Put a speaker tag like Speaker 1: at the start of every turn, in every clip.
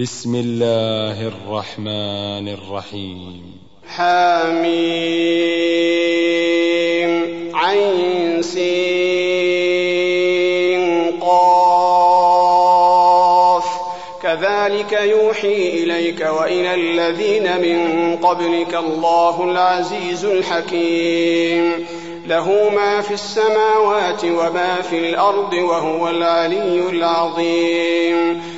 Speaker 1: بسم الله الرحمن الرحيم.
Speaker 2: حميم عين سين قاف. كذلك يوحي إليك وإلى الذين من قبلك الله العزيز الحكيم. له ما في السماوات وما في الأرض وهو العلي العظيم.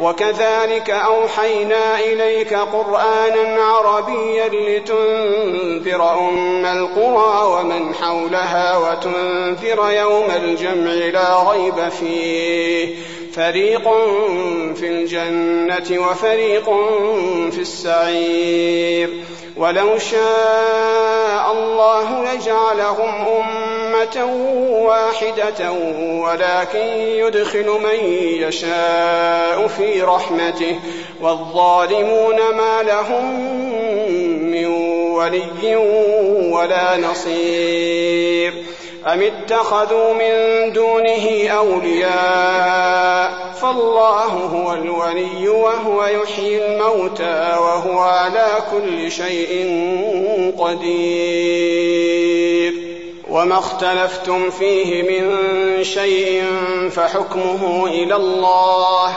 Speaker 2: وكذلك أوحينا إليك قرآنا عربيا لتنذر أم القرى ومن حولها وتنذر يوم الجمع لا ريب فيه. فريق في الجنة وفريق في السعير. ولو شاء الله لجعلهم أمة واحدة ولكن يدخل من يشاء في رحمته والظالمون ما لهم من ولي ولا نصير أم اتخذوا من دونه أولياء فالله هو الولي وهو يحيي الموتى وهو على كل شيء قدير وما اختلفتم فيه من شيء فحكمه إلى الله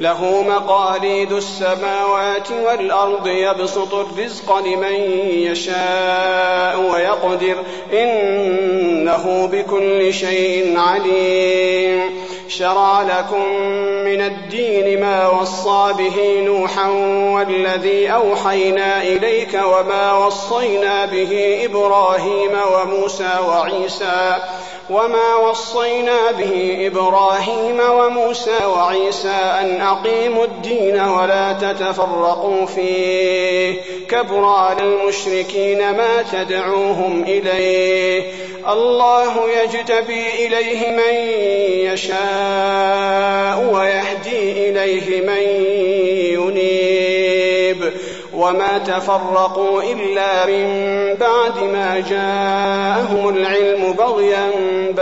Speaker 2: له مقاليد السماوات والأرض يبسط الرزق لمن يشاء ويقدر. إنه بكل شيء عليم. شرع لكم من الدين ما وصى به نوحا والذي أوحينا إليك وما وصينا به إبراهيم وموسى وعيسى. وما وصينا به إبراهيم وموسى وعيسى أن أقيموا الدين ولا تتفرقوا فيه كبر على المشركين ما تدعوهم إليه الله يجتبي إليه من يشاء ويهدي إليه من وما تفرقوا إلا من بعد ما جاءهم العلم بغيا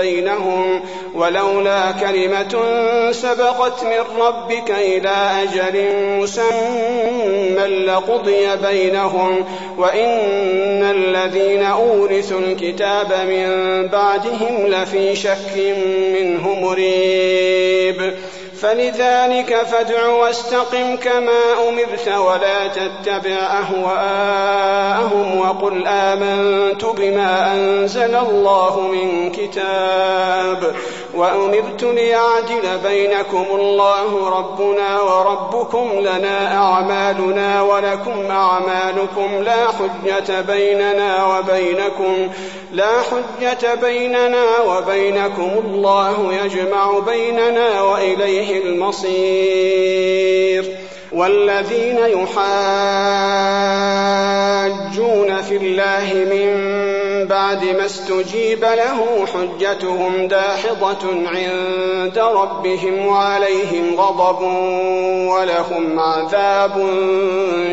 Speaker 2: بينهم ولولا كلمة سبقت من ربك إلى أجل مسمى لقضي بينهم وإن الذين أورثوا الكتاب من بعدهم لفي شك منه مريب فلذلك فادع واستقم كما أمرت ولا تتبع أهواءهم وقل آمنت بما أنزل الله من كتاب. وأمرت ليعدل بينكم الله ربنا وربكم لنا أعمالنا ولكم أعمالكم لا حجة بيننا وبينكم لا حجة بيننا وبينكم الله يجمع بيننا وإليه المصير والذين يحاجون في الله من بعد ما استجيب له حجتهم داحضة عند ربهم وعليهم غضب ولهم عذاب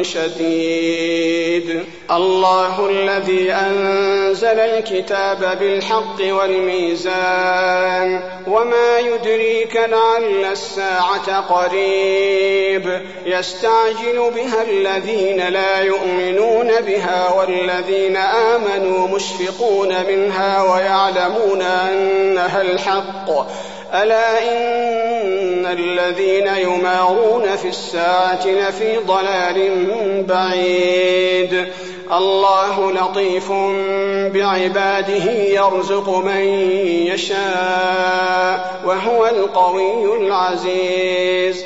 Speaker 2: شديد. الله الذي أنزل الكتاب بالحق والميزان وما يدريك لعل الساعة قريب. يستعجل بها الذين لا يؤمنون بها والذين آمنوا مشفقون منها ويعلمون أنها الحق. ألا إن الذين يمارون في الساعة لفي ضلال بعيد. الله لطيف بعباده يرزق من يشاء وهو القوي العزيز.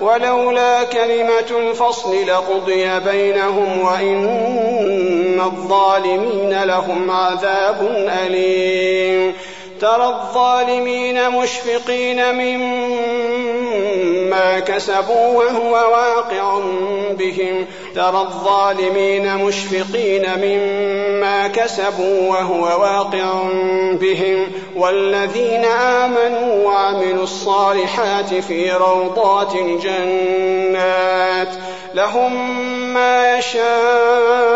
Speaker 2: ولولا كلمة الفصل لقضي بينهم وإن الظالمين لهم عذاب أليم. ترى الظالمين مشفقين مما كسبوا وهو واقع بهم. ترى الظالمين مشفقين مما كسبوا وهو واقع بهم. والذين آمنوا وعملوا الصالحات في روضات الجنات لهم ما يشاءون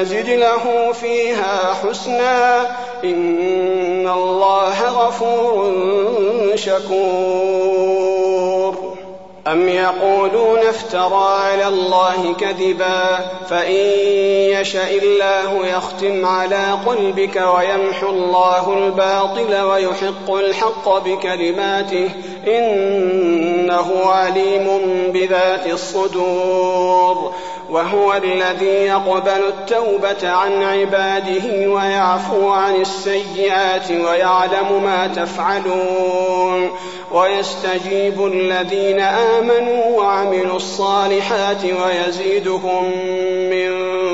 Speaker 2: نزد له فيها حسنا. إن الله غفور شكور. أم يقولون افترى على الله كذبا. فإن يشأ الله يختم على قلبك ويمحو الله الباطل ويحق الحق بكلماته. إنه عليم بذات الصدور. وهو الذي يقبل التوبة عن عباده ويعفو عن السيئات ويعلم ما تفعلون. ويستجيب الذين آمنوا وعملوا الصالحات ويزيدهم من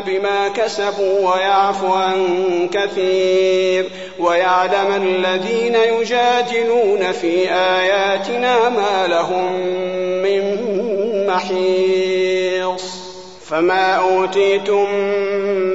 Speaker 2: بما كسبوا ويعفو عن كثير ويعلم الذين يجادلون في آياتنا ما لهم من محيص. فما أوتيتم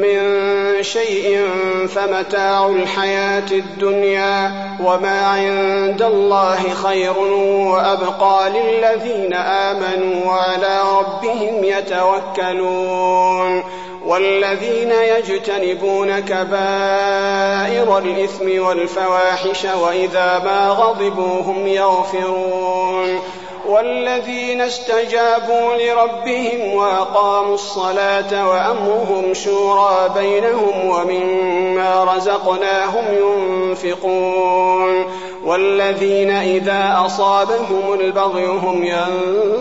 Speaker 2: من شيء فمتاع الحياة الدنيا وما عند الله خير وأبقى للذين آمنوا وعلى ربهم يتوكلون. والذين يجتنبون كبائر الإثم والفواحش وإذا ما غضبوا هم يغفرون والذين استجابوا لربهم وأقاموا الصلاة وأمرهم شورى بينهم ومما رزقناهم ينفقون والذين إذا أصابهم البغي هم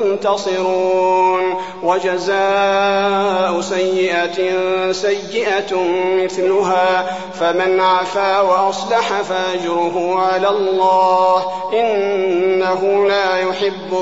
Speaker 2: ينتصرون وجزاء سيئة سيئة مثلها فمن عفا وأصلح فأجره على الله إنه لا يحب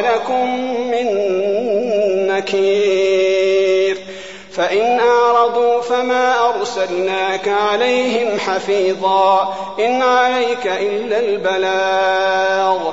Speaker 2: لكم من نكير. فإن أعرضوا فما أرسلناك عليهم حفيظا. إن عليك إلا البلاغ.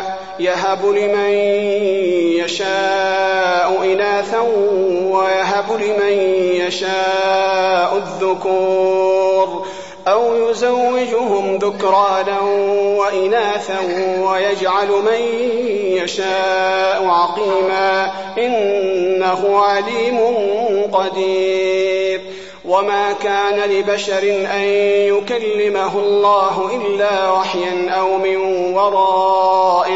Speaker 2: يهب لمن يشاء إناثا ويهب لمن يشاء الذكور أو يزوجهم ذكرانا وإناثا ويجعل من يشاء عقيما إنه عليم قدير وما كان لبشر أن يكلمه الله إلا وحيا أو من وراء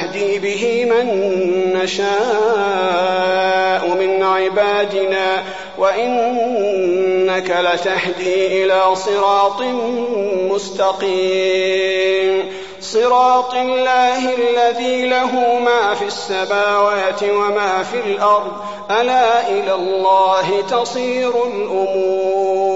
Speaker 2: نهدي به من نشاء من عبادنا وإنك لتهدي إلى صراط مستقيم. صراط الله الذي له ما في السماوات وما في الأرض. ألا إلى الله تصير الأمور.